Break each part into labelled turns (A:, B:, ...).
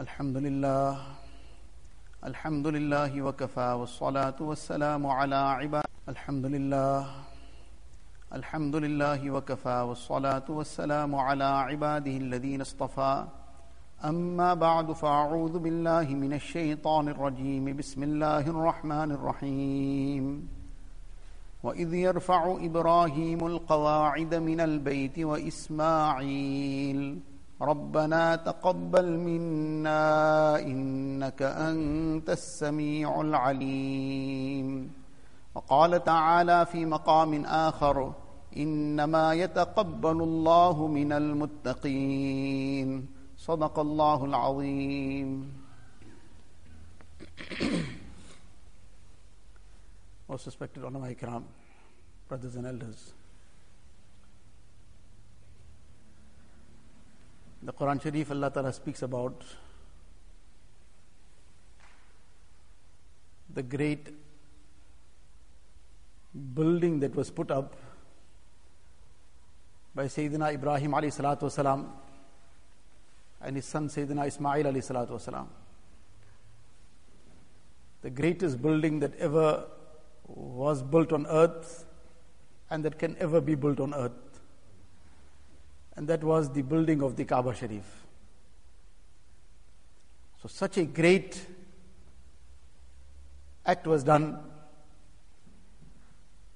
A: الحمد لله الحمد لله وكفى والصلاة والسلام على عباد الحمد لله الحمد لله وكفى والصلاة والسلام على عباده الذين اصطفى. أما بعد فأعوذ بالله من الشيطان الرجيم. بسم الله الرحمن الرحيم. وإذ يرفع إبراهيم القواعد من البيت وإسماعيل ربنا تقبل منا إنك أنت السميع العليم وقال تعالى في مقام آخر إنما يتقبل الله من المتقين صدق الله العظيم Most respected ulama brothers and elders. The Quran Sharif, Allah Ta'ala speaks about the great building that was put up by Sayyidina Ibrahim alayhi salatu wasalam and his son Sayyidina Ismail alayhi salatu wasalam. The greatest building that ever was built on earth and that can ever be built on earth. And that was the building of the Kaaba Sharif. So, such a great act was done.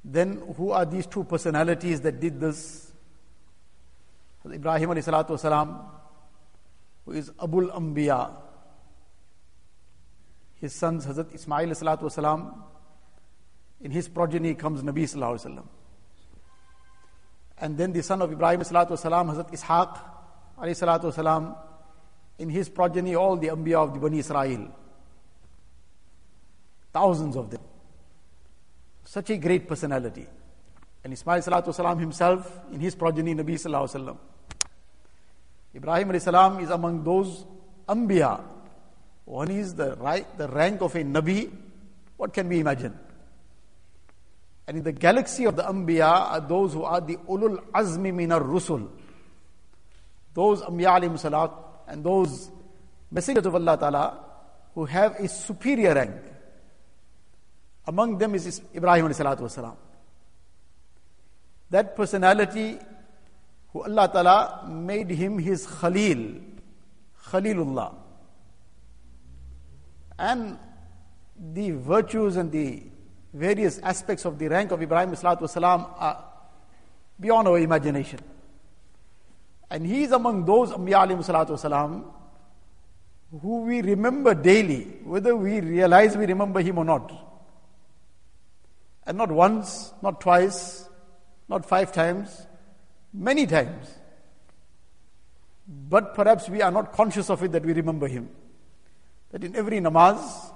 A: Then, who are these two personalities that did this? Ibrahim alayhi salatu wasalam, who is Abul Anbiya. His sons, Hazrat Ismail alayhi salatu wasalam, in his progeny comes Nabi sallallahu alaihi wasallam. And then the son of Ibrahim wasalam, Hazrat Ishaq wasalam, in his progeny all the Anbiya of the Bani Israel. Thousands of them. Such a great personality. And Ismail wasalam himself, in his progeny, Nabi sallallahu. Ibrahim salam is among those Anbiya. One is the, right, the rank of a Nabi. What can we imagine? And in the galaxy of the Anbiya are those who are the ulul azmi minar rusul. Those Anbiya salat and those messengers of Allah Ta'ala who have a superior rank. Among them is Ibrahim salatu wasalam. That personality who Allah Ta'ala made him his Khalil, Khalilullah. And the virtues and the various aspects of the rank of Ibrahim wasalam are beyond our imagination. And he is among those Anbiya wasalam who we remember daily, whether we realize we remember him or not. And not once, not twice, not five times, many times. But perhaps we are not conscious of it that we remember him. That in every namaz,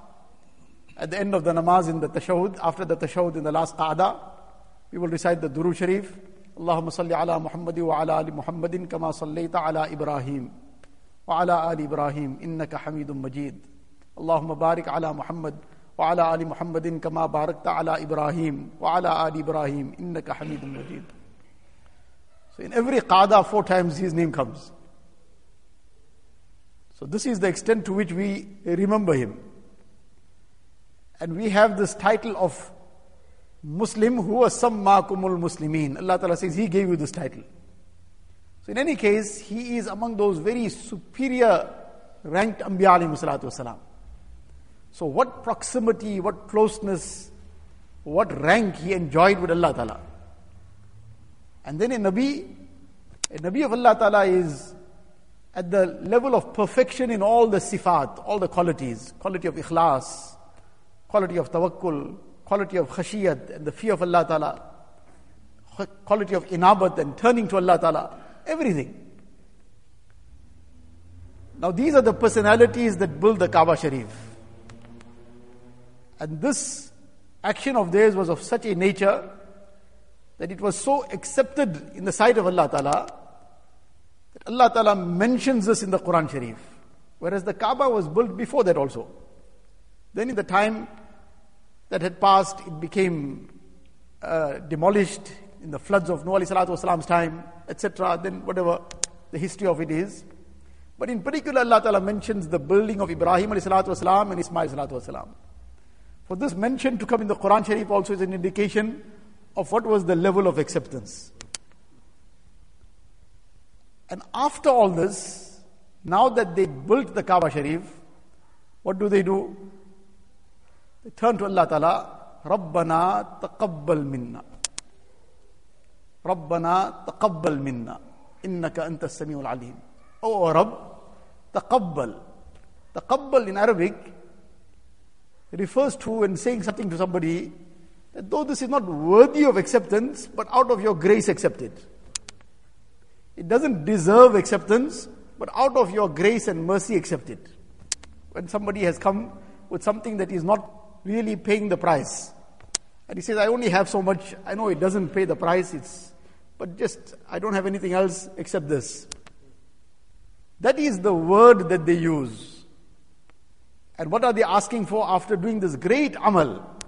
A: at the end of the namaz in the tashahud, after the tashahud in the last qa'dah, we will recite the Duru Sharif. Allahumma salli ala Muhammad wa ala ali Muhammadin kama sallaita ala Ibrahim wa ala ali Ibrahim innaka hamidun majid. Allahumma barik ala Muhammad wa ala ali Muhammadin kama barakta ala Ibrahim wa ala ali Ibrahim innaka hamidun majid. So in every qada, four times his name comes. So this is the extent to which we remember him. And we have this title of Muslim who was sammakumul Muslimin. Allah Ta'ala says He gave you this title. So in any case, he is among those very superior ranked Anbiya alayhi salatu. So what proximity, what closeness, what rank he enjoyed with Allah Ta'ala. And then a Nabi, a Nabi of Allah Ta'ala is at the level of perfection in all the sifat, all the qualities, quality of ikhlas, quality of tawakkul, quality of khashiyat and the fear of Allah Ta'ala, quality of inabat and turning to Allah Ta'ala, everything. Now these are the personalities that build the Kaaba Sharif. And this action of theirs was of such a nature that it was so accepted in the sight of Allah Ta'ala that Allah Ta'ala mentions this in the Quran Sharif. Whereas the Kaaba was built before that also. Then in the time that had passed, it became uh, demolished in the floods of Nuh alayhi salatu wasalam's time, etc. Then whatever the history of it is. But in particular, Allah Ta'ala mentions the building of Ibrahim والسلام, and Ismail. والسلام. For this mention to come in the Quran Sharif also is an indication of what was the level of acceptance. And after all this, now that they built the Kaaba Sharif, what do they do? They turn to Allah Ta'ala, Rabbana taqabbal minna. Rabbana taqabbal minna. Innaka anta samiul alim. O oh, Rabb, taqabbal. Taqabbal in Arabic refers to when saying something to somebody that though this is not worthy of acceptance, but out of your grace accept it. It doesn't deserve acceptance, but out of your grace and mercy accept it. When somebody has come with something that is not really paying the price, and he says, I only have so much, I know it doesn't pay the price, it's but just I don't have anything else except this. That is the word that they use. And what are they asking for after doing this great amal?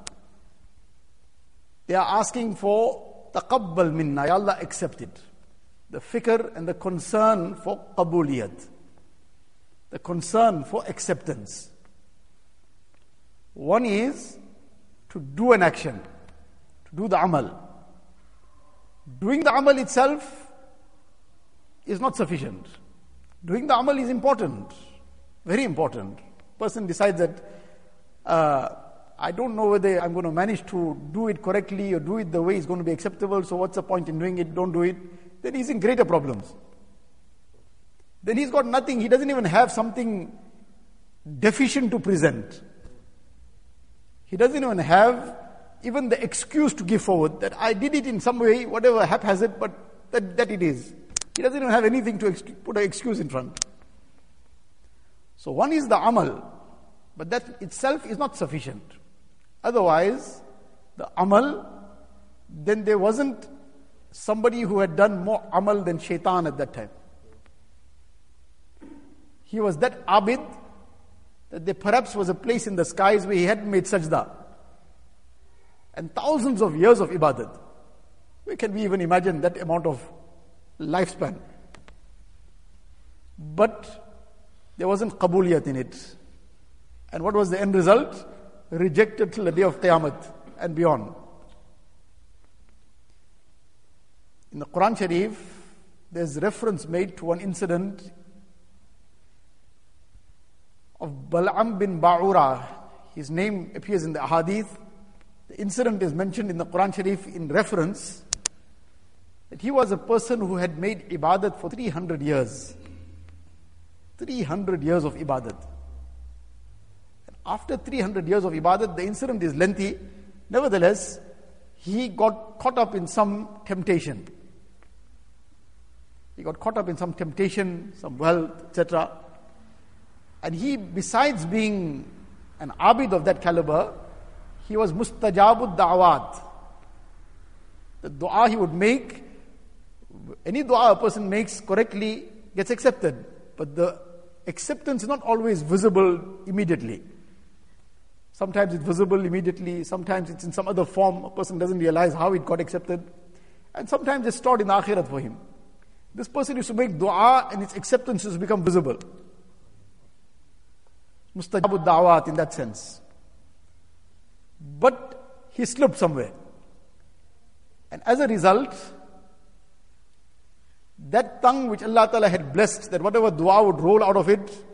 A: They are asking for taqabbal minna, ya Allah accept it. The fikr and the concern for qabuliyat. The concern for acceptance. One is to do an action, to do the amal. Doing the amal itself is not sufficient. Doing the amal is important, very important. Person decides that uh, I don't know whether I'm going to manage to do it correctly or do it the way it's going to be acceptable, so what's the point in doing it? Don't do it. Then he's in greater problems. Then he's got nothing, he doesn't even have something deficient to present. He doesn't even have even the excuse to give forward that I did it in some way, whatever haphazard, but that, that it is. He doesn't even have anything to put an excuse in front. So one is the amal, but that itself is not sufficient. Otherwise, the amal, then there wasn't somebody who had done more amal than shaitan at that time. He was that abid there perhaps was a place in the skies where he hadn't made sajda. And thousands of years of ibadat. Where can we even imagine that amount of lifespan. But there wasn't qabuliyat in it. And what was the end result? Rejected till the day of Qiyamah and beyond. In the Quran Sharif, there's reference made to an incident of Bal'am bin Ba'ura. His name appears in the Hadith. The incident is mentioned in the Quran Sharif in reference that he was a person who had made ibadat for 300 years. 300 years of ibadat. And after 300 years of ibadat, the incident is lengthy. Nevertheless, he got caught up in some temptation. He got caught up in some temptation, some wealth, etc. And he, besides being an abid of that caliber, he was mustajabud da'wat. The dua he would make any dua a person makes correctly gets accepted, but the acceptance is not always visible immediately. Sometimes it's visible immediately, sometimes it's in some other form, a person doesn't realize how it got accepted, and sometimes it's stored in akhirat for him. This person used to make dua and its acceptance has become visible Mustajabud da'wat in that sense. But he slipped somewhere. And as a result, that tongue which Allah Ta'ala had blessed, that whatever dua would roll out of it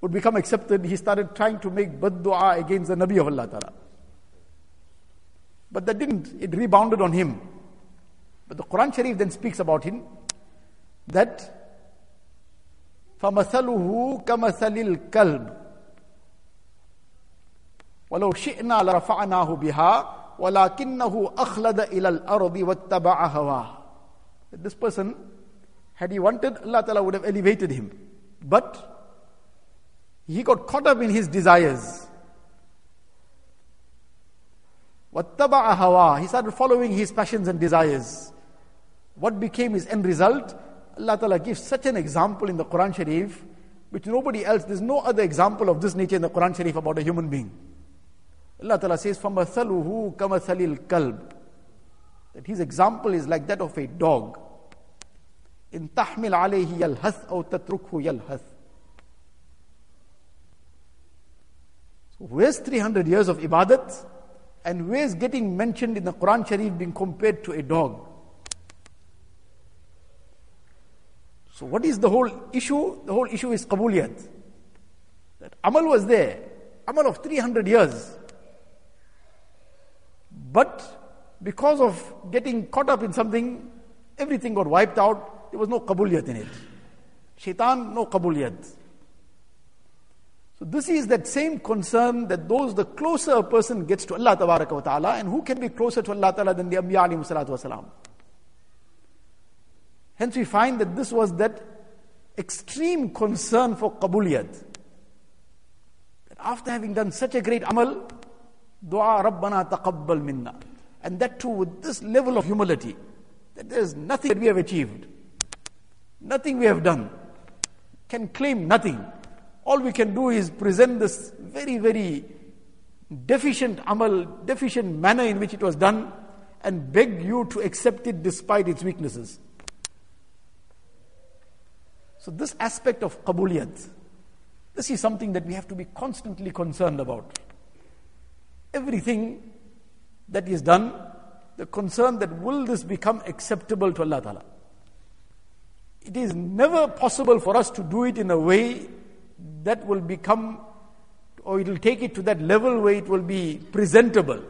A: would become accepted, he started trying to make bad dua against the Nabi of Allah Ta'ala. But that didn't, it rebounded on him. But the Quran Sharif then speaks about him that فَمَثَلُهُ كَمَثَلِ الْكَلْبِ ولو شئنا لرفعناه بها ولكنه أخلد إلى الأرض واتبع هواه This person had he wanted, Allah Ta'ala would have elevated him. But he got caught up in his desires. وَاتَّبَعَ هَوَى He started following his passions and desires. What became his end result? Allah Ta'ala gives such an example in the Quran Sharif, which nobody else, there's no other example of this nature in the Quran Sharif about a human being. Allah Ta'ala says, فَمَثَلُهُ كَمَثَلِ الْكَلْبِ That his example is like that of a dog. إِن تَحْمِلْ عَلَيْهِ يَلْهَثْ أَوْ تَتْرُكْهُ يَلْهَثْ So where's 300 years of ibadat? And where's getting mentioned in the Quran Sharif being compared to a dog? So what is the whole issue? The whole issue is qabuliyat. That amal was there. Amal of 300 years. But because of getting caught up in something, everything got wiped out. There was no qabuliyat in it. Shaitan, no qabuliyat. So this is that same concern that those, the closer a person gets to Allah wa ta'ala, and who can be closer to Allah ta'ala than the Anbiya alayhi salatu wasalam. Hence we find that this was that extreme concern for qabuliyat. That after having done such a great amal, dua Rabbana taqabbal minna. And that too with this level of humility, that there is nothing that we have achieved, nothing we have done, can claim nothing. All we can do is present this very, very deficient amal, deficient manner in which it was done, and beg you to accept it despite its weaknesses. So, this aspect of qabuliyat, this is something that we have to be constantly concerned about. Everything that is done, the concern that will this become acceptable to Allah Ta'ala. It is never possible for us to do it in a way that will become, or it will take it to that level where it will be presentable.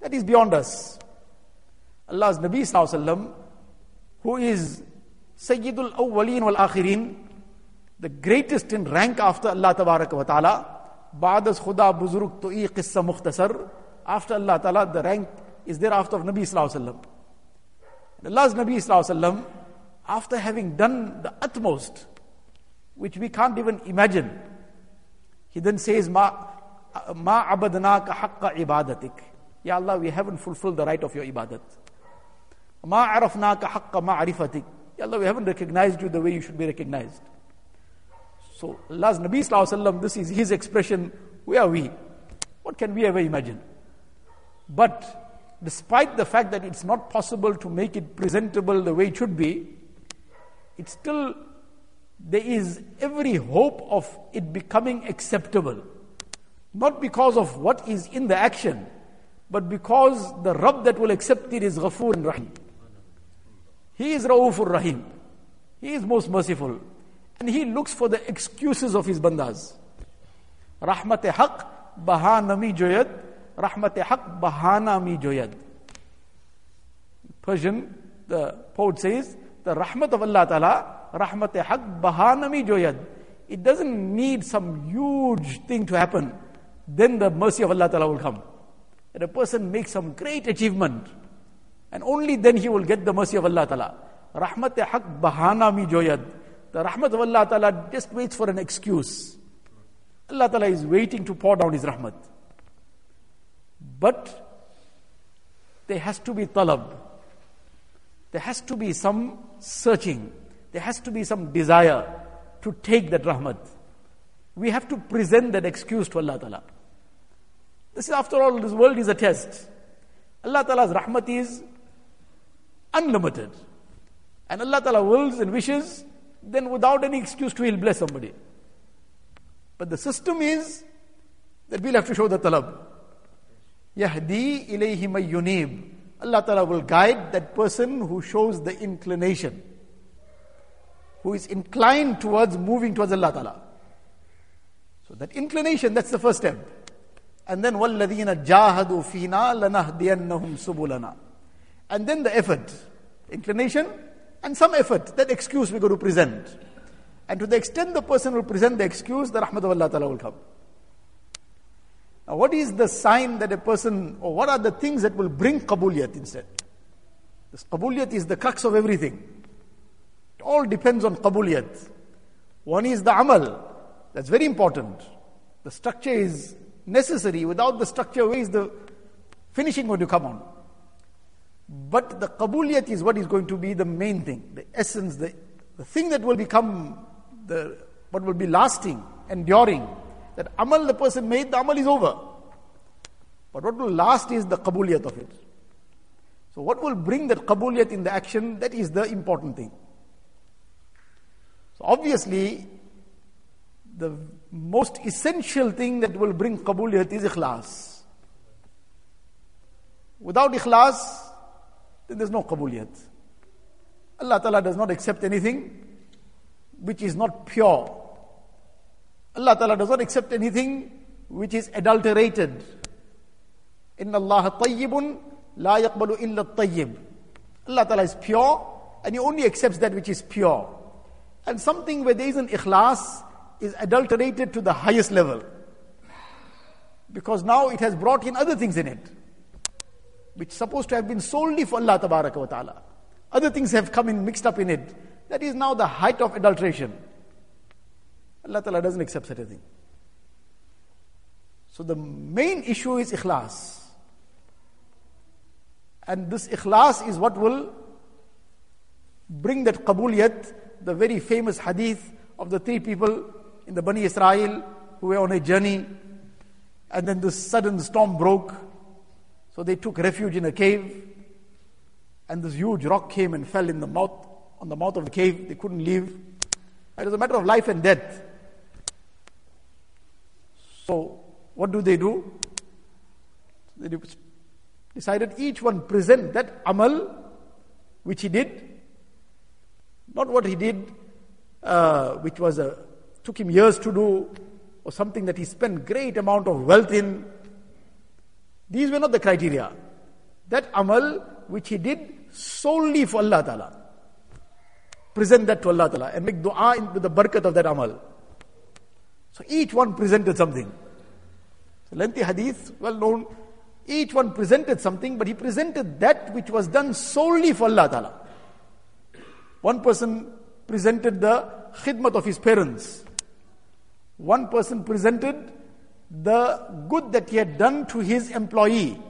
A: That is beyond us. Allah's Nabi Sallallahu who is Sayyidul Awwaleen wal Akhirin, the greatest in rank after Allah Tabarak بعد از خدا بزرگ تو ای قصہ مختصر۔ After اللہ تعالیٰ the rank is there after نبی صلی اللہ علیہ وسلم۔ اللہ نبی صلی اللہ علیہ وسلم after having done the utmost which we can't even imagine he then says ما ما ابدنا کا حق عبادتک یا اللہ we have fulfilled the right of رینکی عبادت ما عرفنا کا حق معرفتک یا اللہ we have recognised you the we you should be recognised So Allah's Nabi Sallallahu this is his expression, where are we? What can we ever imagine? But despite the fact that it's not possible to make it presentable the way it should be, it's still there is every hope of it becoming acceptable. Not because of what is in the action, but because the Rabb that will accept it is Ghafoor and Rahim. He is Raufur Rahim. He is most merciful. And he looks for the excuses of his bandas. Rahmat haq bahanami joyad. Rahmat haq bahana mi joyad. Persian, the poet says, the rahmat of Allah Ta'ala rahmat haq bahanami joyad. It doesn't need some huge thing to happen. Then the mercy of Allah Ta'ala will come. And a person makes some great achievement. And only then he will get the mercy of Allah Ta'ala. Rahmat haq bahanami joyad. The rahmat of Allah Ta'ala just waits for an excuse. Allah Ta'ala is waiting to pour down His rahmat. But there has to be talab. There has to be some searching. There has to be some desire to take that rahmat. We have to present that excuse to Allah Ta'ala. This is, after all, this world is a test. Allah Ta'ala's rahmat is unlimited. And Allah Ta'ala wills and wishes, then without any excuse to He'll bless somebody. But the system is that we'll have to show the talab. Yahdi ilayhi yunib. Allah Ta'ala will guide that person who shows the inclination who is inclined towards moving towards Allah Ta'ala. So that inclination, that's the first step. And then وَالَّذِينَ جَاهَدُوا فِينَا لَنَهْدِيَنَّهُمْ سُبُلَنَا And then the effort, inclination and some effort, that excuse we're going to present. And to the extent the person will present the excuse, the rahmat of Allah Ta'ala will come. Now what is the sign that a person, or what are the things that will bring qabuliyat instead? This qabuliyat is the crux of everything It all depends on qabuliyat. One is the amal. That's very important. The structure is necessary. Without the structure, where is the finishing going to come on? But the qabuliyat is what is going to be the main thing, the essence, the, the thing that will become the what will be lasting, enduring. That amal the person made, the amal is over. But what will last is the qabuliyat of it. So what will bring that qabuliyat in the action, that is the important thing. So obviously, the most essential thing that will bring qabuliyat is ikhlas. Without ikhlas, then there's no qabuliyat. Allah Ta'ala does not accept anything which is not pure. Allah Ta'ala does not accept anything which is adulterated. Inna Allah tayyibun la yaqbalu illa tayyib. Allah Ta'ala is pure and He only accepts that which is pure. And something where there isn't ikhlas is adulterated to the highest level. Because now it has brought in other things in it, which supposed to have been solely for Allah Ta'ala. Other things have come in mixed up in it. That is now the height of adulteration. Allah Ta'ala doesn't accept such a thing. So the main issue is ikhlas. And this ikhlas is what will bring that qabuliyat, the very famous hadith of the three people in the Bani Israel who were on a journey and then this sudden storm broke. So they took refuge in a cave and this huge rock came and fell in the mouth, on the mouth of the cave. They couldn't leave. It was a matter of life and death. So what do they do? They decided each one present that amal which he did, not what he did, uh, which was a took him years to do, or something that he spent great amount of wealth in. These were not the criteria. That amal which he did solely for Allah Ta'ala. Present that to Allah Ta'ala and make dua with the barakat of that amal. So each one presented something. So lengthy hadith, well known. Each one presented something, but he presented that which was done solely for Allah Ta'ala. One person presented the khidmat of his parents. One person presented the good that he had done to his employee.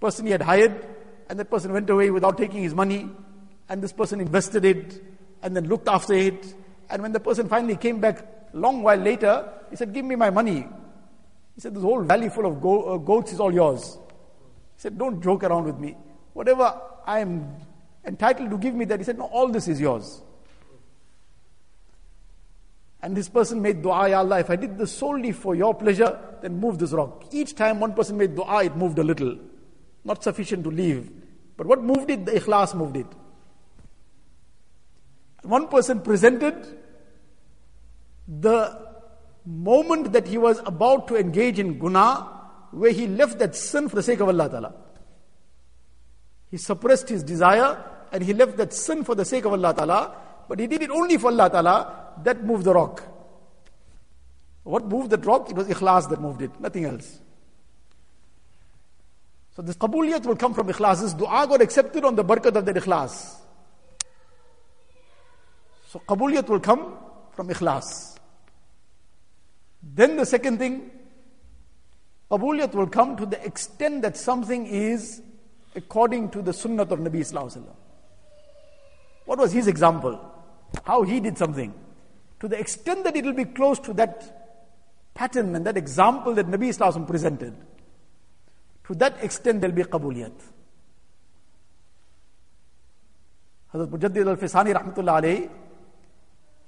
A: Person he had hired, and that person went away without taking his money, and this person invested it, and then looked after it. And when the person finally came back long while later, he said, Give me my money. He said, This whole valley full of go- uh, goats is all yours. He said, Don't joke around with me. Whatever I am entitled to give me that, he said, No, all this is yours. And this person made dua, Ya Allah, if I did this solely for your pleasure, then move this rock. Each time one person made dua, it moved a little. Not sufficient to leave. But what moved it? The ikhlas moved it. One person presented the moment that he was about to engage in guna, where he left that sin for the sake of Allah Ta'ala. He suppressed his desire and he left that sin for the sake of Allah Ta'ala, but he did it only for Allah Ta'ala that moved the rock. What moved that rock? It was ikhlas that moved it, nothing else. So this qabuliyat will come from ikhlas. This dua got accepted on the barakat of that ikhlas. So qabuliyat will come from ikhlas. Then the second thing, qabuliyat will come to the extent that something is according to the sunnah of Nabi Sallallahu What was his example? How he did something to the extent that it will be close to that pattern and that example that Nabi Islam presented, to that extent there will be qabuliyat. Hazrat Mujaddid al-Fisani rahmatullah alayhi,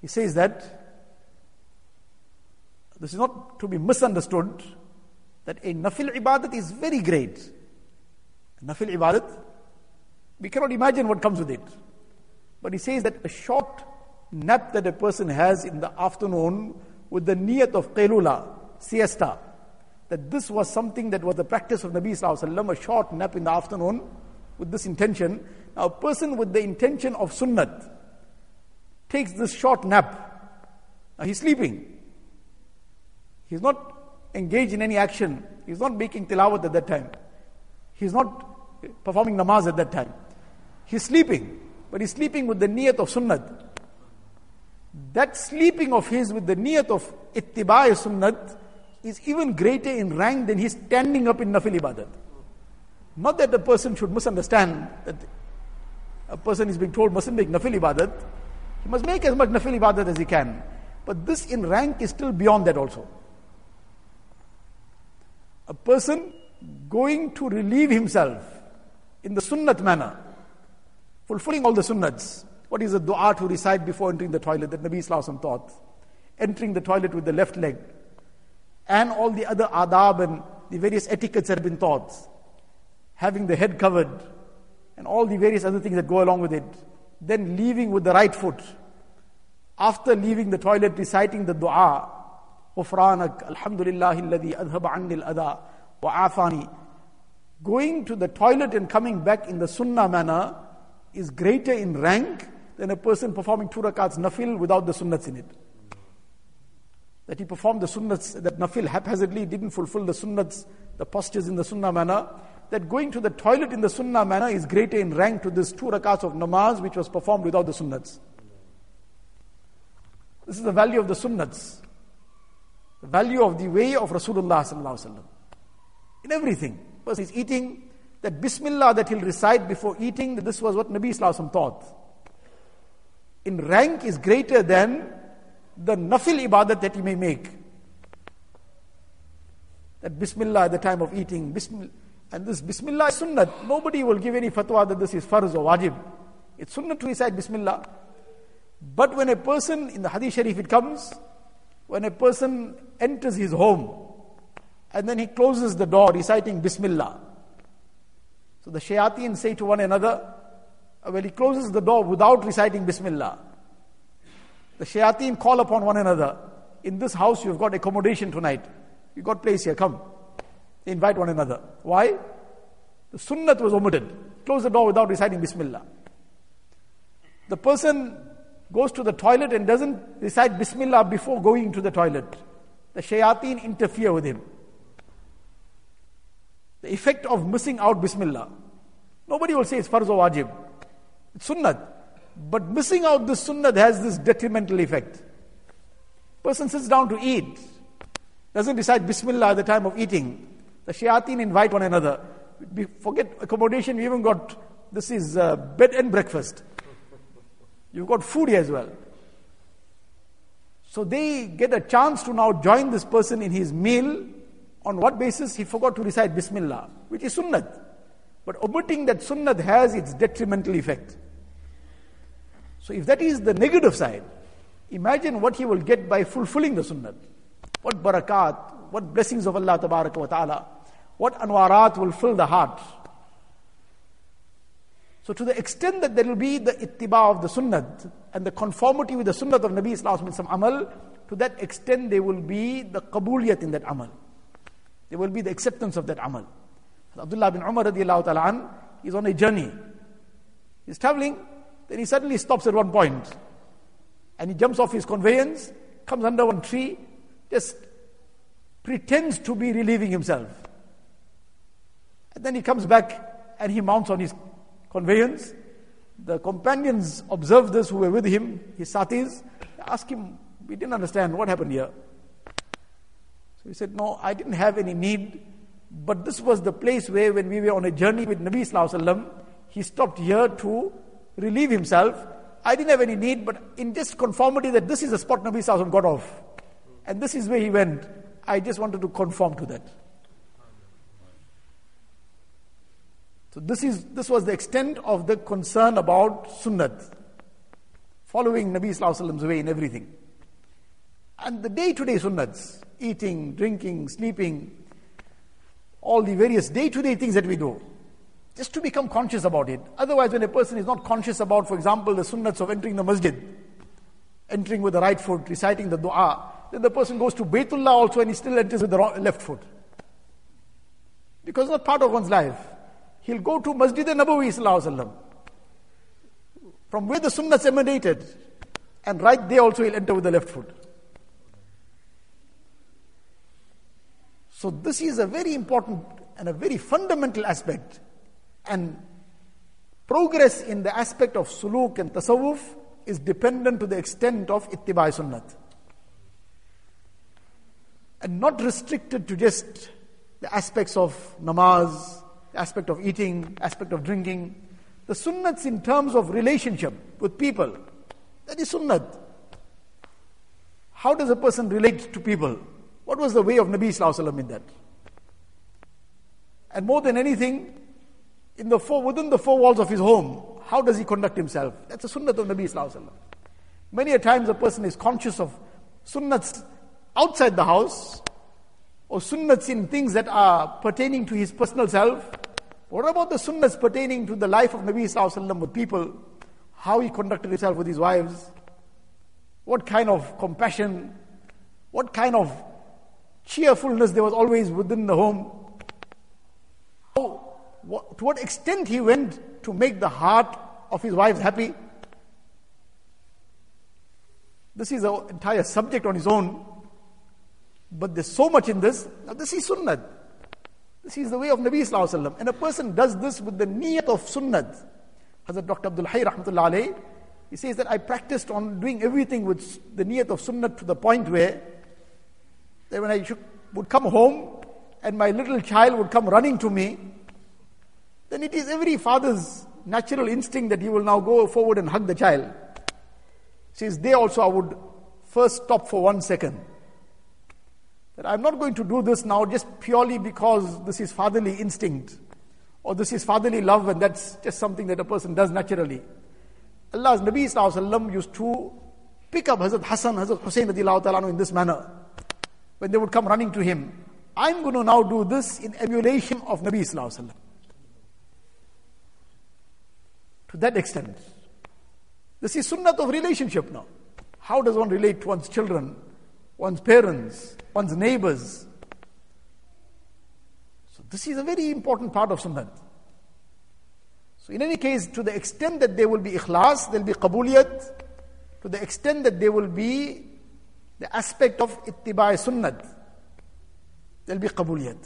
A: he says that this is not to be misunderstood, that a nafil ibadat is very great. Nafil ibadat, we cannot imagine what comes with it. But he says that a short nap that a person has in the afternoon with the niyat of qailula, siesta, that this was something that was the practice of Nabi Sallallahu a short nap in the afternoon with this intention. Now, a person with the intention of sunnat takes this short nap. Now, he's sleeping. He's not engaged in any action. He's not making tilawat at that time. He's not performing namaz at that time. He's sleeping, but he's sleeping with the niyat of sunnat that sleeping of his with the niyat of ittiba' sunnat is even greater in rank than his standing up in nafil ibadat. Not that the person should misunderstand that a person is being told mustn't make nafil ibadat. He must make as much nafil ibadat as he can. But this in rank is still beyond that also. A person going to relieve himself in the sunnat manner, fulfilling all the sunnats, what is a dua to recite before entering the toilet that Nabi Wasallam taught? entering the toilet with the left leg, and all the other adab and the various etiquettes that have been taught, having the head covered, and all the various other things that go along with it, then leaving with the right foot. After leaving the toilet, reciting the dua, غفرانك الحمد لله الذي أذهب عني الأذى وعافاني Going to the toilet and coming back in the sunnah manner is greater in rank than a person performing two rakats nafil without the sunnats in it. That he performed the sunnats, that nafil haphazardly didn't fulfill the sunnats, the postures in the sunnah manner. That going to the toilet in the sunnah manner is greater in rank to this two rakats of namaz which was performed without the sunnats. This is the value of the sunnats. The value of the way of Rasulullah sallallahu in everything. First he's eating, that Bismillah that he'll recite before eating, this was what Nabi Sallallahu taught. In rank is greater than the nafil ibadat that he may make. That Bismillah at the time of eating, Bismillah, and this Bismillah is sunnat. Nobody will give any fatwa that this is farz or wajib. It's sunnah to recite Bismillah. But when a person, in the Hadith Sharif it comes, when a person enters his home and then he closes the door reciting Bismillah. So the shayateen say to one another, well, he closes the door without reciting Bismillah. The shayateen call upon one another, in this house you've got accommodation tonight. You've got place here, come. They invite one another. Why? The sunnat was omitted. Close the door without reciting Bismillah. The person goes to the toilet and doesn't recite Bismillah before going to the toilet. The shayateen interfere with him. The effect of missing out Bismillah. Nobody will say it's farz or wajib. It's sunnat. But missing out this sunnat has this detrimental effect. Person sits down to eat, doesn't recite Bismillah at the time of eating. The shayateen invite one another. We forget accommodation, we even got this is uh, bed and breakfast. You've got food here as well. So they get a chance to now join this person in his meal. On what basis? He forgot to recite Bismillah, which is Sunnat. But omitting that Sunnat has its detrimental effect. So if that is the negative side, imagine what he will get by fulfilling the Sunnat. What barakat, what blessings of Allah wa ta'ala, what anwarat will fill the heart. So to the extent that there will be the ittiba of the sunnah and the conformity with the sunnah of Nabi in some amal, to that extent there will be the qabuliyat in that amal. There will be the acceptance of that amal. Abdullah bin Umar radiallahu ta'ala an, is on a journey. He's traveling, then he suddenly stops at one. And he jumps off his conveyance, comes under one tree, just pretends to be relieving himself. And then he comes back and he mounts on his conveyance. The companions observed this who were with him, his satis, ask him, We didn't understand what happened here. So he said, No, I didn't have any need, but this was the place where, when we were on a journey with Nabi Sallallahu he stopped here to relieve himself. I didn't have any need, but in just conformity that this is the spot Nabi Sallallahu got off. And this is where he went. I just wanted to conform to that. So this is this was the extent of the concern about sunnat, following Nabi Sallallahu way in everything. And the day-to-day sunnats, eating, drinking, sleeping, all the various day-to-day things that we do, just to become conscious about it. Otherwise, when a person is not conscious about, for example, the sunnats of entering the masjid, entering with the right foot, reciting the dua, then the person goes to Baytullah also and he still enters with the left foot. Because it's not part of one's life he'll go to Masjid al-Nabawi from where the sunnahs emanated. And right there also he'll enter with the left foot. So this is a very important and a very fundamental aspect. And progress in the aspect of suluk and tasawwuf is dependent to the extent of ittibai sunnat. And not restricted to just the aspects of namaz, aspect of eating, aspect of drinking. The sunnats in terms of relationship with people. That is sunnat. How does a person relate to people? What was the way of Nabi Sallallahu in that? And more than anything, in the four, within the four walls of his home, how does he conduct himself? That's a sunnat of Nabi Sallallahu Many a times a person is conscious of sunnats outside the house, or sunnats in things that are pertaining to his personal self. What about the sunnats pertaining to the life of Nabi Sallallahu with people? How he conducted himself with his wives? What kind of compassion? What kind of cheerfulness there was always within the home? What, to what extent he went to make the heart of his wives happy? This is an entire subject on his own. But there's so much in this. Now, this is sunnah. This is the way of Nabi Sallallahu And a person does this with the niyat of sunnah. Hazrat Dr. Abdul Hayy Rahmatullah alayhi, he says that I practiced on doing everything with the niyat of sunnah to the point where that when I should, would come home and my little child would come running to me, then it is every father's natural instinct that he will now go forward and hug the child. Says, they also I would first stop for one second that I'm not going to do this now just purely because this is fatherly instinct or this is fatherly love and that's just something that a person does naturally. Allah's Nabi used to pick up Hazrat Hassan, Hazrat Hussein in this manner when they would come running to him. I'm going to now do this in emulation of Nabi Sallallahu To that extent. This is sunnah of relationship now. How does one relate to one's children, one's parents, one's neighbors. So this is a very important part of sunnah. So in any case, to the extent that there will be ikhlas, there will be qabuliyat, to the extent that there will be the aspect of ittiba' sunnah, there will be qabuliyat.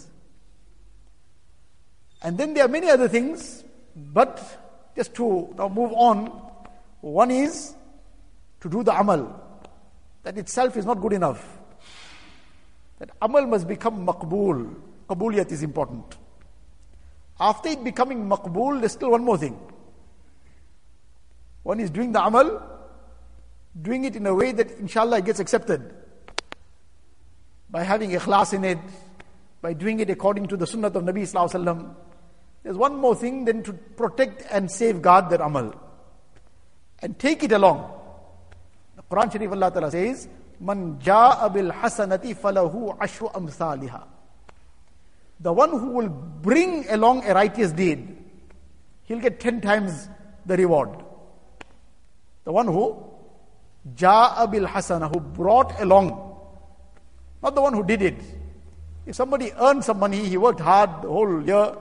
A: And then there are many other things, but just to now move on, one is to do the amal. That itself is not good enough. That amal must become maqbool. Qabuliyat is important. After it becoming maqbool, there's still one more thing. One is doing the amal, doing it in a way that inshallah it gets accepted. By having ikhlas in it, by doing it according to the sunnah of Nabi Sallallahu There's one more thing then to protect and safeguard that amal. And take it along. The Quran Sharif Allah Ta'ala says, Man ja'a bil hasanati falahu ashru amthaliha. The one who will bring along a righteous deed, he'll get ten times the reward. The one who ja'a bil hasana, who brought along, not the one who did it. If somebody earned some money, he worked hard the whole year,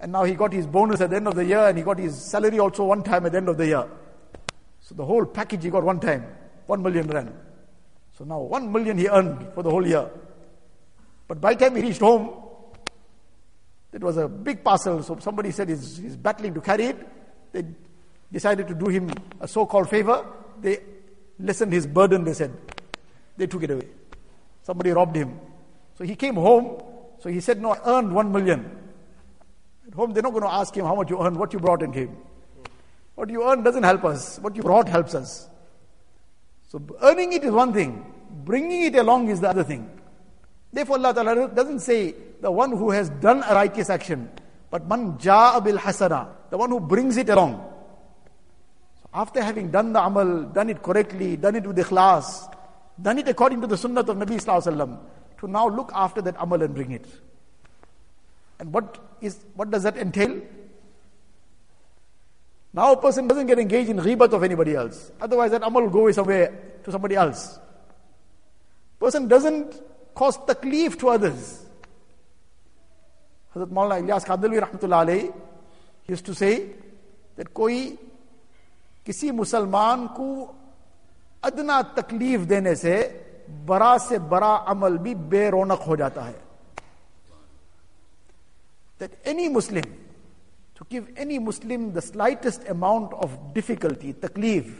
A: and now he got his bonus at the end of the year, and he got his salary also one time at the end of the year. So the whole package he got one time, one million rand. So now one million he earned for the whole year. But by the time he reached home, it was a big parcel. So somebody said he's, he's battling to carry it. They decided to do him a so-called favor. They lessened his burden, they said. They took it away. Somebody robbed him. So he came home. So he said, no, I earned one million. Home, they're not going to ask him how much you earned, what you brought and came. What you earned doesn't help us. What you brought helps us. So earning it is one thing, bringing it along is the other thing. Therefore, Allah Ta'ala doesn't say the one who has done a righteous action, but man ja'a bil hasana, the one who brings it along. So after having done the amal, done it correctly, done it with ikhlas, done it according to the sunnah of Nabi Sallallahu Alaihi Wasallam, to now look after that amal and bring it. And what is what does that entail? Now a person doesn't get engaged in ghibat of anybody else. Otherwise that amal will go away somewhere to somebody else. Person doesn't cause taklif to others. Hazrat Maulana Ilyas Qadalvi rahmatullah alayhi used to say that कोई किसी मुसलमान को अदना तकलीफ देने से बड़ा से बड़ा अमल भी बेरोनक हो जाता है that any Muslim to give any Muslim the slightest amount of difficulty, taklif,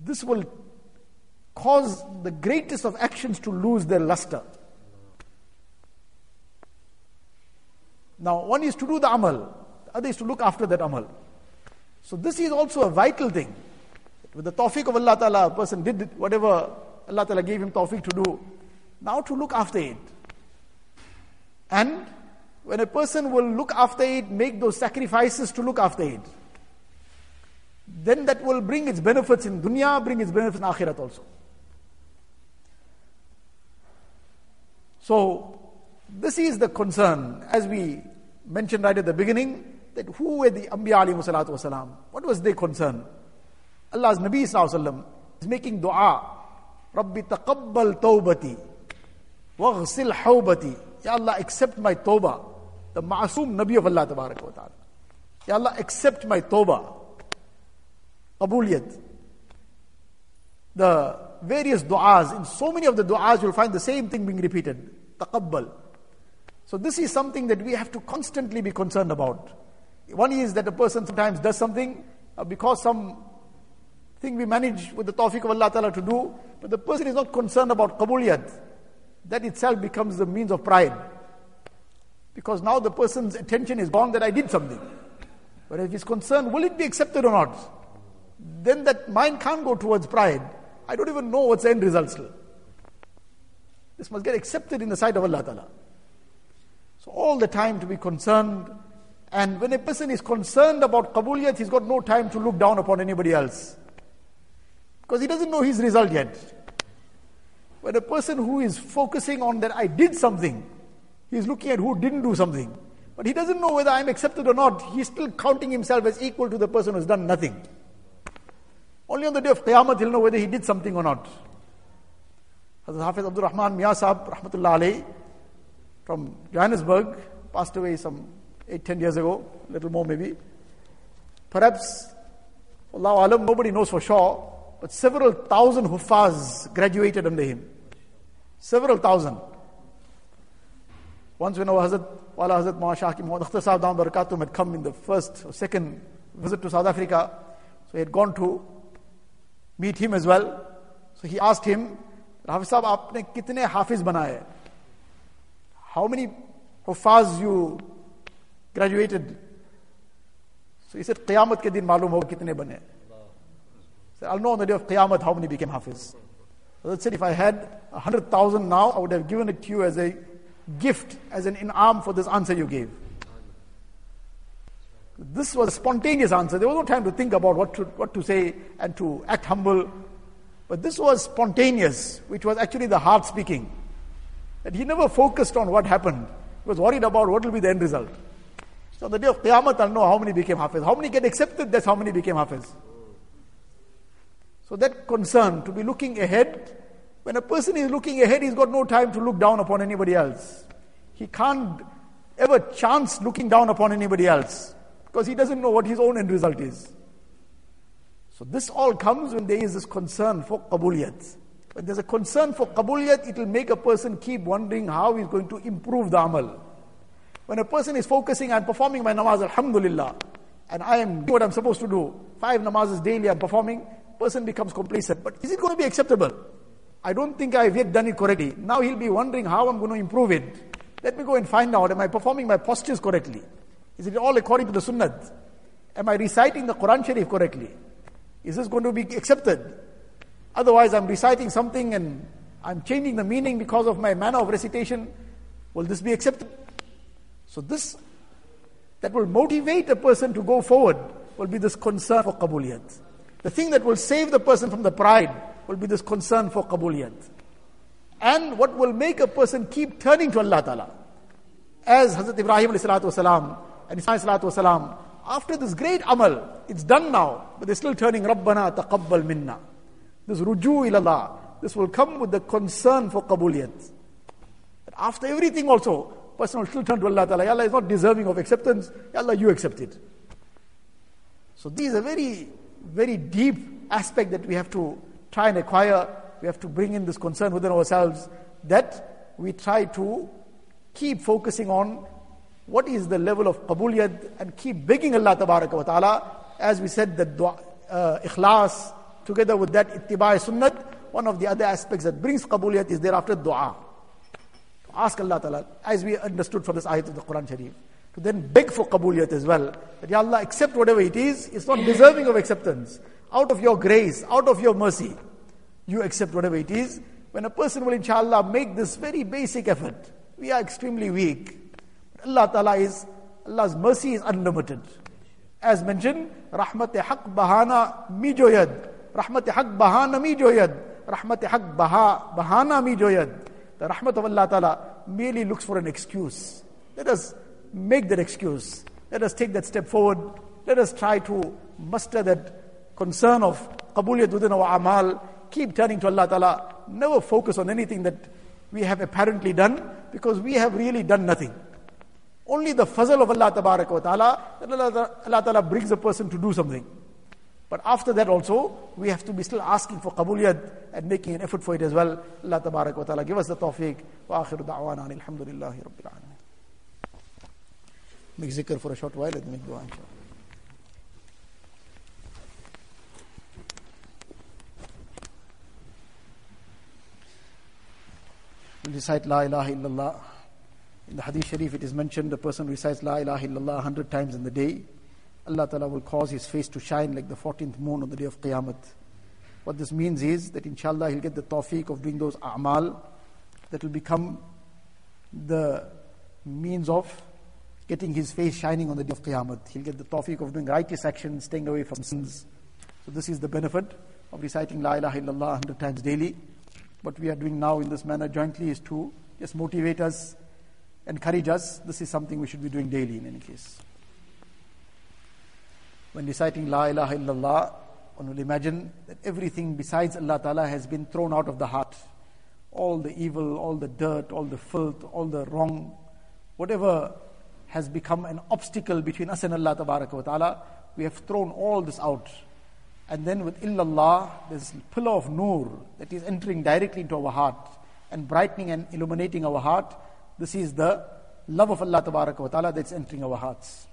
A: this will cause the greatest of actions to lose their luster. Now, one is to do the amal, the other is to look after that amal. So, this is also a vital thing. With the tawfiq of Allah Ta'ala, a person did whatever Allah Ta'ala gave him tawfiq to do. Now, to look after it. And when a person will look after it, make those sacrifices to look after it. then that will bring its benefits in dunya, bring its benefits in akhirat also. So, this is the concern, as we mentioned right at the beginning, that who were the Anbiya alayhi salatu wasalam? What was their concern? Allah's Nabi sallallahu is making dua. Rabbi taqabbal tawbati. Waghsil hawbati. Ya Allah, accept my tawbah. The ma'asum Nabi of Allah tabarak wa ta'ala. Ya Allah, accept my tawbah. Qabuliyat. The various du'as, in so many of the du'as you'll find the same thing being repeated. Taqabbal. So this is something that we have to constantly be concerned about. One is that a person sometimes does something uh, because some thing we manage with the tawfiq of Allah Ta'ala to do, but the person is not concerned about qabuliyat. That itself becomes the means of pride. Because now the person's attention is gone that I did something. But if he's concerned, will it be accepted or not? Then that mind can't go towards pride. I don't even know what's the end result still. This must get accepted in the sight of Allah Ta'ala. So all the time to be concerned. And when a person is concerned about qabuliyat, he's got no time to look down upon anybody else. Because he doesn't know his result yet. When a person who is focusing on that I did something, he's looking at who didn't do something. But he doesn't know whether I'm accepted or not. He's still counting himself as equal to the person who's done nothing. Only on the day of Qiyamah he'll know whether he did something or not. Hazrat Hafiz Abdul Rahman Mia Sahab, Rahmatullah alayhi, from Johannesburg, passed away some eight, ten years ago, a little more maybe. Perhaps, Allah Alam, nobody knows for sure, but several thousand Hufaz graduated under him. Several thousand. Once when our Hazrat, Wala Hazrat Mawashaki Muhammad Akhtar Barakatum had come in the first or second visit to South Africa, so he had gone to meet him as well. So he asked him, Hafiz Sahab, aapne kitne Hafiz banaye? How many Hufaz you graduated? So he said, Qiyamat ke din malum ho kitne bane. So I'll know on the day of Qiyamah how many became Hafiz. So said, if I had a hundred thousand now, I would have given it to you as a gift, as an in'am for this answer you gave. This was a spontaneous answer. There was no time to think about what to, what to say and to act humble. But this was spontaneous, which was actually the heart speaking. That he never focused on what happened. He was worried about what will be the end result. So on the day of Qiyamah, I'll know how many became Hafiz. How many get accepted, that's how many became Hafiz. So that concern to be looking ahead, when a person is looking ahead, he's got no time to look down upon anybody else. He can't ever chance looking down upon anybody else because he doesn't know what his own end result is. So this all comes when there is this concern for qabuliyat. When there's a concern for qabuliyat, it will make a person keep wondering how he's going to improve the amal. When a person is focusing on performing my namaz, alhamdulillah, and I am doing what I'm supposed to do, five namazes daily I'm performing, person becomes complacent. But is it going to be acceptable? I don't think I've yet done it correctly. Now he'll be wondering how I'm going to improve it. Let me go and find out, am I performing my postures correctly? Is it all according to the sunnah? Am I reciting the Quran Sharif correctly? Is this going to be accepted? Otherwise, I'm reciting something and I'm changing the meaning because of my manner of recitation. Will this be accepted? So, this that will motivate a person to go forward will be this concern for qabuliyat. The thing that will save the person from the pride will be this concern for qabuliyat. And what will make a person keep turning to Allah Ta'ala. As Hazrat Ibrahim والسلام, and Ismail Salam, after this great amal, it's done now, but they're still turning Rabbana taqabbal minna. This ruju ilallah, this will come with the concern for qabuliyat. After everything also, person will still turn to Allah Ta'ala. Allah is not deserving of acceptance. Allah, you accept it. So these are very very deep aspect that we have to try and acquire. We have to bring in this concern within ourselves that we try to keep focusing on what is the level of qabuliyat and keep begging Allah wa ta'ala. As we said, that dua, uh, ikhlas, together with that ittiba' sunnat, one of the other aspects that brings qabuliyat is thereafter dua. Ask Allah ta'ala, as we understood from this ayat of the Quran Sharif to then beg for qabuliyat as well. That Ya Allah, accept whatever it is, it's not deserving of acceptance. Out of your grace, out of your mercy, you accept whatever it is. When a person will, inshallah, make this very basic effort, we are extremely weak. Allah Ta'ala is, Allah's mercy is unlimited. As mentioned, Rahmat Haq Bahana Mi Joyad. Rahmat Haq Bahana Mi Joyad. Rahmat Haq Baha Bahana Mi Joyad. The Rahmat of Allah Ta'ala merely looks for an excuse. Let us make that excuse. Let us take that step forward. Let us try to muster that concern of qabuliyat within our amal. Keep turning to Allah Ta'ala. Never focus on anything that we have apparently done because we have really done nothing. Only the fazl of Allah ta'ala, Allah, Allah ta'ala brings a person to do something. But after that also, we have to be still asking for qabuliyat and making an effort for it as well. Allah ta'ala give us the tawfiq. Wa akhiru da'wana alhamdulillahi. Make zikr for a short while and then make dua inshallah. recite La ilaha illallah. In the Hadith Sharif, it is mentioned the person recites La ilaha illallah 100 times in the day. Allah Ta'ala will cause his face to shine like the 14th moon on the day of Qiyamah. What this means is that inshallah he'll get the tawfiq of doing those a'mal that will become the means of getting his face shining on the day of Qiyamah. He'll get the tawfiq of doing righteous actions, staying away from sins. So this is the benefit of reciting La ilaha illallah 100 times daily. What we are doing now in this manner jointly is to just motivate us, encourage us. This is something we should be doing daily in any case. When reciting La ilaha illallah, one will imagine that everything besides Allah Ta'ala has been thrown out of the heart. All the evil, all the dirt, all the filth, all the wrong, whatever has become an obstacle between us and Allah Ta'ala, we have thrown all this out and then with illallah, this pillar of nur that is entering directly into our heart and brightening and illuminating our heart. This is the love of Allah ta'ala that's entering our hearts.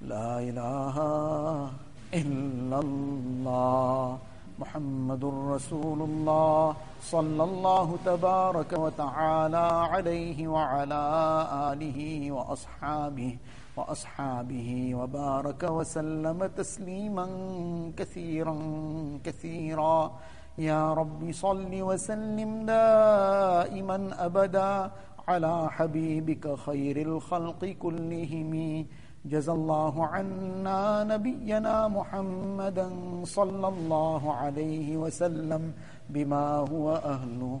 A: La ilaha illallah Muhammadur Rasulullah sallallahu tabaraka wa ta'ala alayhi wa ala alihi wa ashabihi وأصحابه وبارك وسلم تسليما كثيرا كثيرا. يا رب صل وسلم دائما أبدا على حبيبك خير الخلق كلهم. جزى الله عنا نبينا محمدا صلى الله عليه وسلم. بما هو أهله.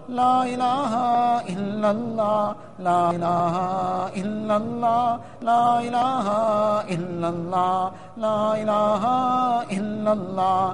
A: لا الہ الا اللہ لا الہ الا اللہ لا الہ الا اللہ لا الہ الا اللہ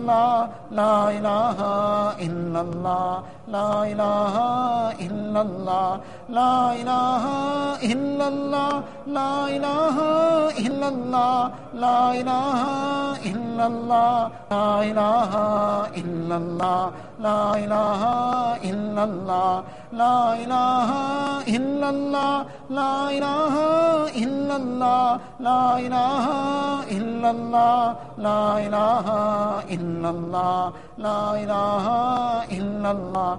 A: اللہ لا الہ الا اللہ. لا إله إلا الله لا إله إلا الله لا إله إلا الله لا إله إلا الله لا إله إلا الله لا إله إلا الله لا إله إلا الله لا إله إلا الله لا إله إلا الله لا إله إلا الله لا إله إلا الله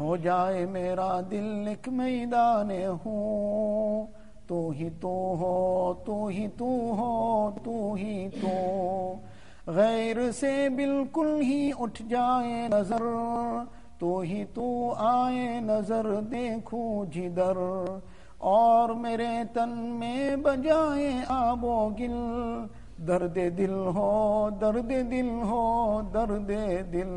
A: ہو جائے میرا دل ایک میدان ہوں۔ تو ہی تو ہو، تو ہی تو ہو، تو ہی تو۔ غیر سے بالکل ہی اٹھ جائے نظر۔ تو ہی تو آئے نظر، دیکھو جدر۔ اور میرے تن میں بجائے آب و گل۔ درد دل ہو، درد دل ہو، درد دل۔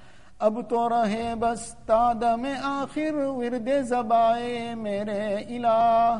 A: اب تو رہے بس تادم آخر ورد زبائے میرے الہ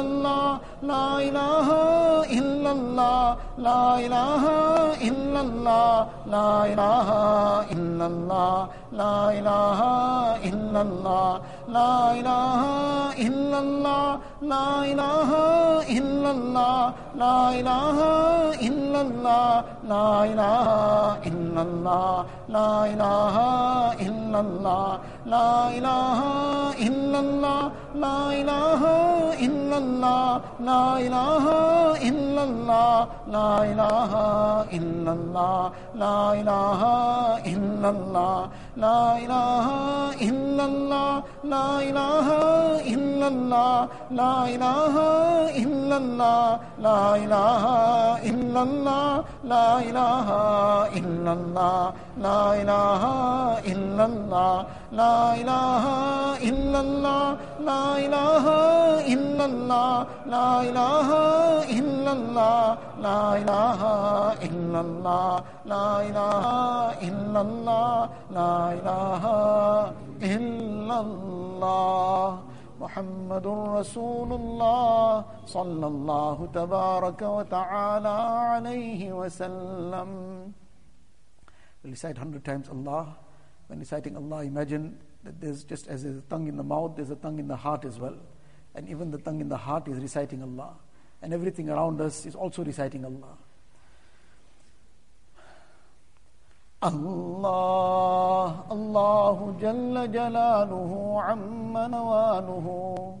A: اللہ لا الہ الا اللہ لا الہ ইল্লাল্লাহ লা ইলাহা ইল্লাল্লাহ লা ইলাহা ইল্লাল্লাহ লা ইলাহা ইল্লাল্লাহ লা ইলাহা ইল্লাল্লাহ লা ইলাহা ইল্লাল্লাহ লা ইলাহা ইল্লাল্লাহ লা ইলাহা ইল্লাল্লাহ লা ইলাহা ইল্লাল্লাহ লা ইলাহা ইল্লাল্লাহ লা ইলাহা ইল্লাল্লাহ লা ইলাহা ইল্লাল্লাহ লা ইলাহা ইল্লাল্লাহ লা ইলাহা ইল্লাল্লাহ লা ইলাহা ইল্লাল্লাহ লা ইলাহা ইল্লাল্লাহ লা ইলাহা ইল্লাল্লাহ লা ইলাহা ইল্লাল্লাহ লা ইলাহা ইল্লাল্লাহ لا إله إلا الله لا إله إلا الله لا إله إلا الله لا إله إلا الله لا إله إلا الله لا إله إلا الله محمد رسول الله صلى الله تبارك وتعالى عليه وسلم We'll recite 100 times Allah when reciting Allah, imagine that there's just as there's a tongue in the mouth, there's a tongue in the heart as well. And even the tongue in the heart is reciting Allah. And everything around us is also reciting Allah. Allah, Allahu Jalla Jalaluhu Amma Nawaluhu.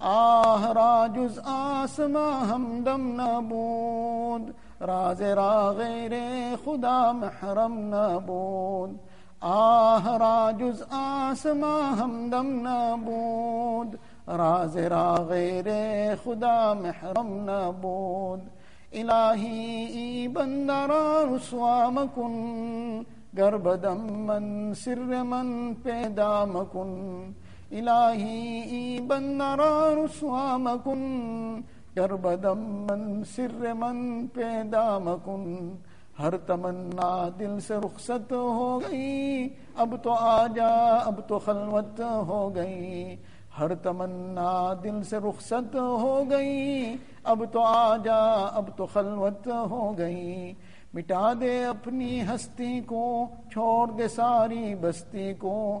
A: آه را جز آسما همدم نبود راز را غیر خدا محرم نبود آه را جز آسما همدم نبود راز را غیر خدا محرم نبود الهی ای بنده را رسوا مکن. گر بدم من سر من پیدا مکن. کربدم من سر من پیدا مکن ہر تمنا دل سے رخصت ہو گئی اب تو آ جا اب تو خلوت ہو گئی ہر تمنا دل سے رخصت ہو گئی اب تو آ جا اب تو خلوت ہو گئی مٹا دے اپنی ہستی کو، چھوڑ دے ساری بستی کو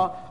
A: 啊。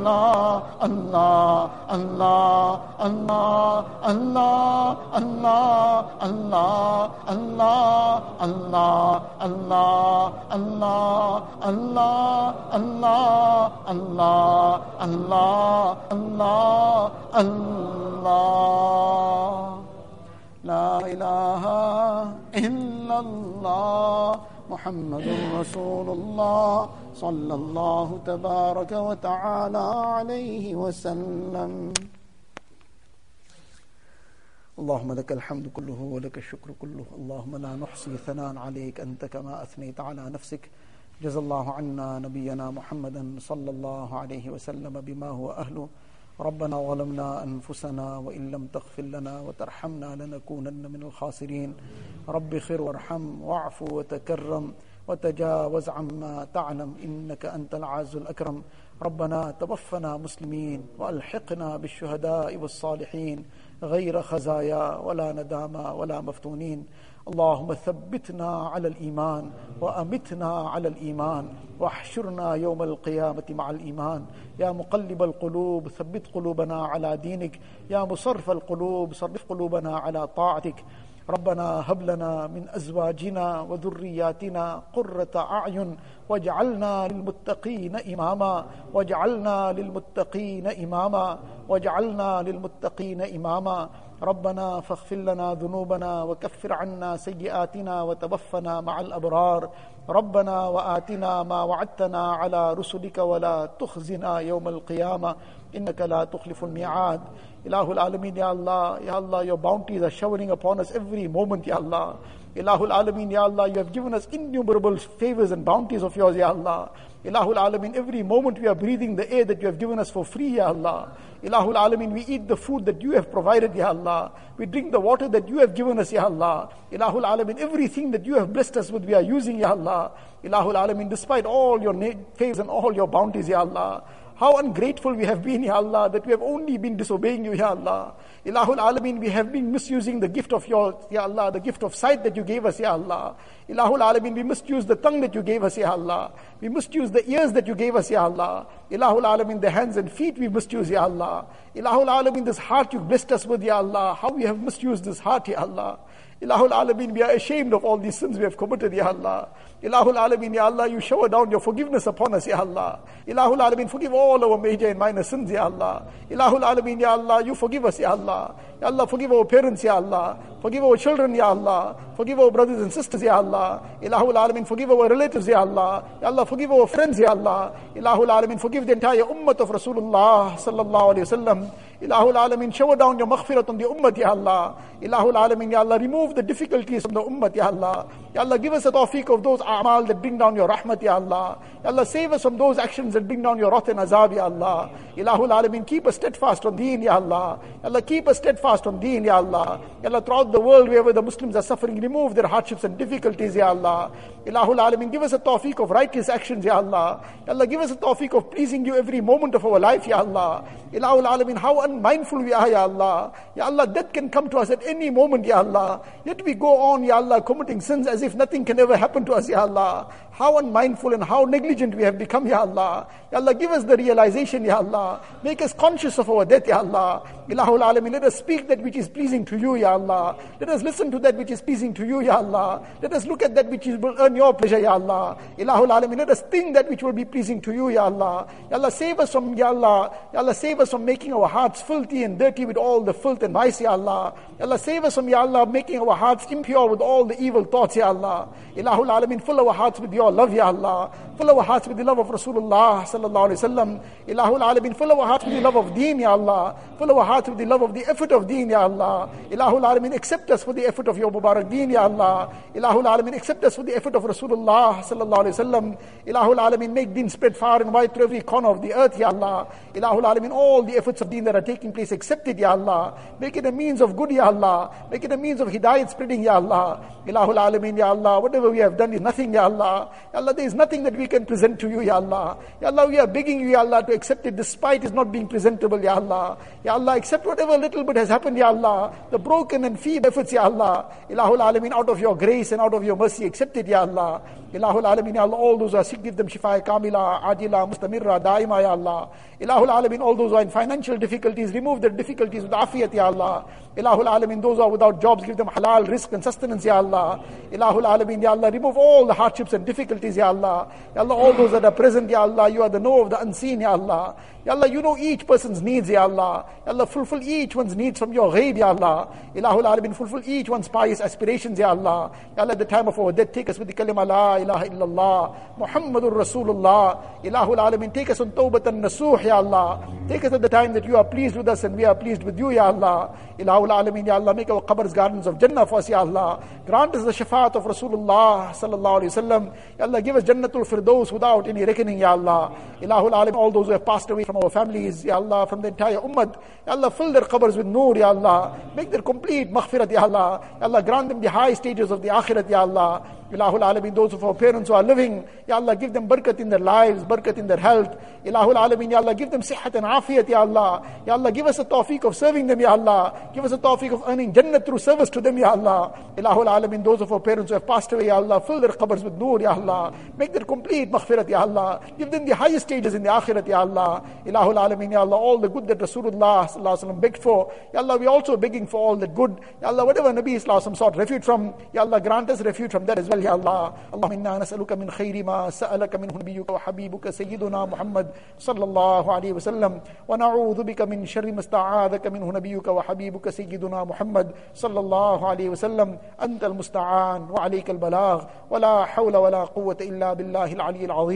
A: اللہ اللہ اللہ اللہ اللہ اللہ اللہ اللہ اللہ اللہ اللہ اللہ اللہ اللہ اللہ اللہ اللہ لا إله إلا الله محمد رسول الله صلى الله تبارك وتعالى عليه وسلم. اللهم لك الحمد كله ولك الشكر كله. اللهم لا نحصي ثناء عليك. أنت كما أثنيت على نفسك. جزى الله عنا نبينا محمدا صلى الله عليه وسلم بما هو أهله. ربنا ظلمنا أنفسنا وإن لم تغفر لنا وترحمنا لنكونن من الخاسرين. رب خير وارحم واعف وتكرم وتجاوز عما تعلم إنك أنت العز الأكرم. ربنا توفنا مسلمين وألحقنا بالشهداء والصالحين. غير خزايا ولا ندامى ولا مفتونين. اللهم ثبتنا على الإيمان وأمتنا على الإيمان واحشرنا يوم القيامة مع الإيمان. يا مقلب القلوب ثبت قلوبنا على دينك. يا مصرف القلوب صرف قلوبنا على طاعتك. ربنا هب لنا من أزواجنا وذرياتنا قرة أعين. واجعلنا للمتقين إماما. واجعلنا للمتقين إماما. واجعلنا للمتقين إماما. ربنا فاغفر لنا ذنوبنا وكفر عنا سيئاتنا وتوفنا مع الأبرار. ربنا وآتنا ما وعدتنا على رسلك ولا تخزنا يوم القيامة. إنك لا تخلف الميعاد. إله العالمين يا الله يا الله، your bounties are showering upon us every moment يا الله. إله العالمين يا الله، you have given us innumerable favors and bounties of yours يا الله. Ilahul Alameen, every moment we are breathing the air that you have given us for free, Ya Allah. Ilahul Alameen, we eat the food that you have provided, Ya Allah. We drink the water that you have given us, Ya Allah. Ilahul Alameen, everything that you have blessed us with, we are using, Ya Allah. Ilahul Alameen, despite all your favors and all your bounties, Ya Allah. How ungrateful we have been, Ya Allah, that we have only been disobeying you, Ya Allah. Ilahul Alameen, we have been misusing the gift of your, Ya Allah, the gift of sight that you gave us, Ya Allah. Ilahul Alameen, we misused the tongue that you gave us, Ya Allah. We misused the ears that you gave us, Ya Allah. Ilahul Alameen, the hands and feet we misused, Ya Allah. Ilahul Alameen, this heart you blessed us with, Ya Allah. How we have misused this heart, Ya Allah. Ilahul Alameen, we are ashamed of all these sins we have committed, Ya Allah. Ilahul Alameen, Ya Allah, you shower down your forgiveness upon us, Ya Allah. Ilahul Alameen, forgive all our major and minor sins, Ya Allah. Ilahul Alameen, Ya Allah, you forgive us, Ya Allah. Ya Allah, forgive our parents, Ya Allah. Forgive our children, Ya Allah. Forgive our brothers and sisters, Ya Allah. Ilahul Alameen, forgive our relatives, Ya Allah. Ya Allah, forgive our friends, Ya Allah. Ilahul Alameen, forgive the entire ummah of Rasulullah sallallahu alayhi wa sallam. Ilahul Alameen, shower down your maghfirat on the ummah, Ya Allah. Ilahul Alameen, Ya Allah, remove the difficulties from the ummah, Ya Allah. Ya Allah, give us a tawfiq of those a'mal that bring down your rahmat, Ya Allah. Ya Allah, save us from those actions that bring down your wrath and azab, Ya Allah. Ilahul Alameen, keep us steadfast on deen, Ya Allah. Ya Allah, keep us steadfast on deen, Ya Allah. Ya Allah, throughout the world, wherever the Muslims are suffering, remove their hardships and difficulties, Ya Allah. Ilahul Alamin, give us a tawfiq of righteous actions, Ya Allah. Ya Allah, give us a tawfiq of pleasing you every moment of our life, Ya Allah. Ilahul Alamin, how unmindful we are, Ya Allah. Ya Allah, death can come to us at any moment, Ya Allah. Yet we go on, Ya Allah, committing sins as if nothing can ever happen to us, Ya Allah. How unmindful and how negligent we have become, Ya Allah. Ya Allah, give us the realization, Ya Allah. Make us conscious of our death, Ya Allah. Ilahul Alamin, let us speak that which is pleasing to you, Ya Allah. Let us listen to that which is pleasing to you, Ya Allah. Let us look at that which will earn your pleasure, Ya Allah. Ilahul Alamin, let us think that which will be pleasing to you, Ya Allah. Ya Allah, save us from, Ya Allah. Ya Allah, save us from making our hearts filthy and dirty with all the filth and vice, Ya Allah. Ya Allah, save us from, Ya Allah, making our hearts impure with all the evil thoughts, Ya Allah. Ilahul Alamin, fill our hearts with your love, Ya Allah. Fill our hearts with the love of Rasulullah sallallahu alayhi wasallam. Ilahul Alamin, fill our hearts with the love of deen, Ya Allah. Fill our hearts with the love of the effort of deen, Ya Allah. Ilahul Alamin, accept us for the effort of your Mubarak deen, Ya Allah. Ilahul Alamin, accept us for the effort of Rasulullah sallallahu alayhi wasallam. Ilahul Alamin, make deen spread far and wide through every corner of the earth, Ya Allah. Ilahul Alamin, all the efforts of deen that are taking place, accept it, Ya Allah. Make it a means of good, Ya Allah. Make it a means of hidayat spreading, Ya Allah. Ilahul Alamin, Ya Allah. Whatever we have done is nothing, Ya Allah. Ya Allah, there is nothing that we can present to you, Ya Allah. Ya Allah, we are begging you, Ya Allah, to accept it despite it not being presentable, Ya Allah. Ya Allah, accept whatever little bit has happened, Ya Allah. The broken and feeble efforts, Ya Allah. Ilahul Alamin, out of your grace and out of your mercy, accept it, Ya Allah. Ilahul Alamin, Ya Allah, all those are sick, give them shifa kamila, adila, mustamirra, daima, Ya Allah. Ilahul Alamin, all those who are in financial difficulties, remove their difficulties with afiyat, Ya Allah. Ilahul Alamin, those who are without jobs, give them halal, rizq and sustenance, Ya Allah. Ilahul Alamin, Ya Allah, remove all the hardships and difficulties, Ya Allah. Ya Allah, all those that are present, Ya Allah, you are the know of the unseen, Ya Allah. Ya Allah, you know each person's needs, Ya Allah. Ya Allah, fulfill each one's needs from your ghaib, Ya Allah. Ilahul Alamin, fulfill each one's pious aspirations, Ya Allah. Ya Allah, at the time of our death, take us with the kalima La ilaha illallah, Muhammadur Rasulullah. Ilahul Alamin, take us on tawbatan nasuh, Ya Allah. Take us at the time that you are pleased with us and we are pleased with you, Ya Allah. Ilahul Alamin, Ya Allah, make our qabrs gardens of Jannah for us, Ya Allah. Grant us the shafaat of Rasulullah sallallahu alayhi wasallam. Ya Allah, give us Jannatul Firdaus without any reckoning, Ya Allah. Ilahul Alamin, all those who have passed away from our families, Ya Allah, from the entire ummah. Ya Allah, fill their qabrs with nur, Ya Allah. Make their complete maghfirat, Ya Allah. Ya Allah, grant them the high stages of the akhirat, Ya Allah. Ilahul Alamin, those of our parents who are living, Ya Allah, give them barakat in their lives, barakat in their health. Ilahul Alamin, Ya Allah, give them sihat and afiyat, Ya Allah. Ya Allah, give us a tawfiq of serving them, Ya Allah. Give us a tawfiq of earning Jannah through service to them, Ya Allah. Ilahul Alamin, those of our parents who have passed away, Ya Allah, fill their qabrs with nur, Ya Allah. Make their complete maghfirat, Ya Allah. Give them the highest stages in the akhirat, Ya Allah. Ilahul Alamin, Ya Allah, all the good that Rasulullah sallallahu begged for. Ya Allah, we are also begging for all that good. Ya Allah, whatever Nabi sallallahu sought refuge from, Ya Allah, grant us refuge from that as well, يا الله، اللهم إنا نسألك من خير ما سألك منه نبيك وحبيبك سيدنا محمد صلى الله عليه وسلم، ونعوذ بك من شر ما استعاذك منه نبيك وحبيبك سيدنا محمد صلى الله عليه وسلم. أنت المستعان وعليك البلاغ، ولا حول ولا قوة إلا بالله العلي العظيم.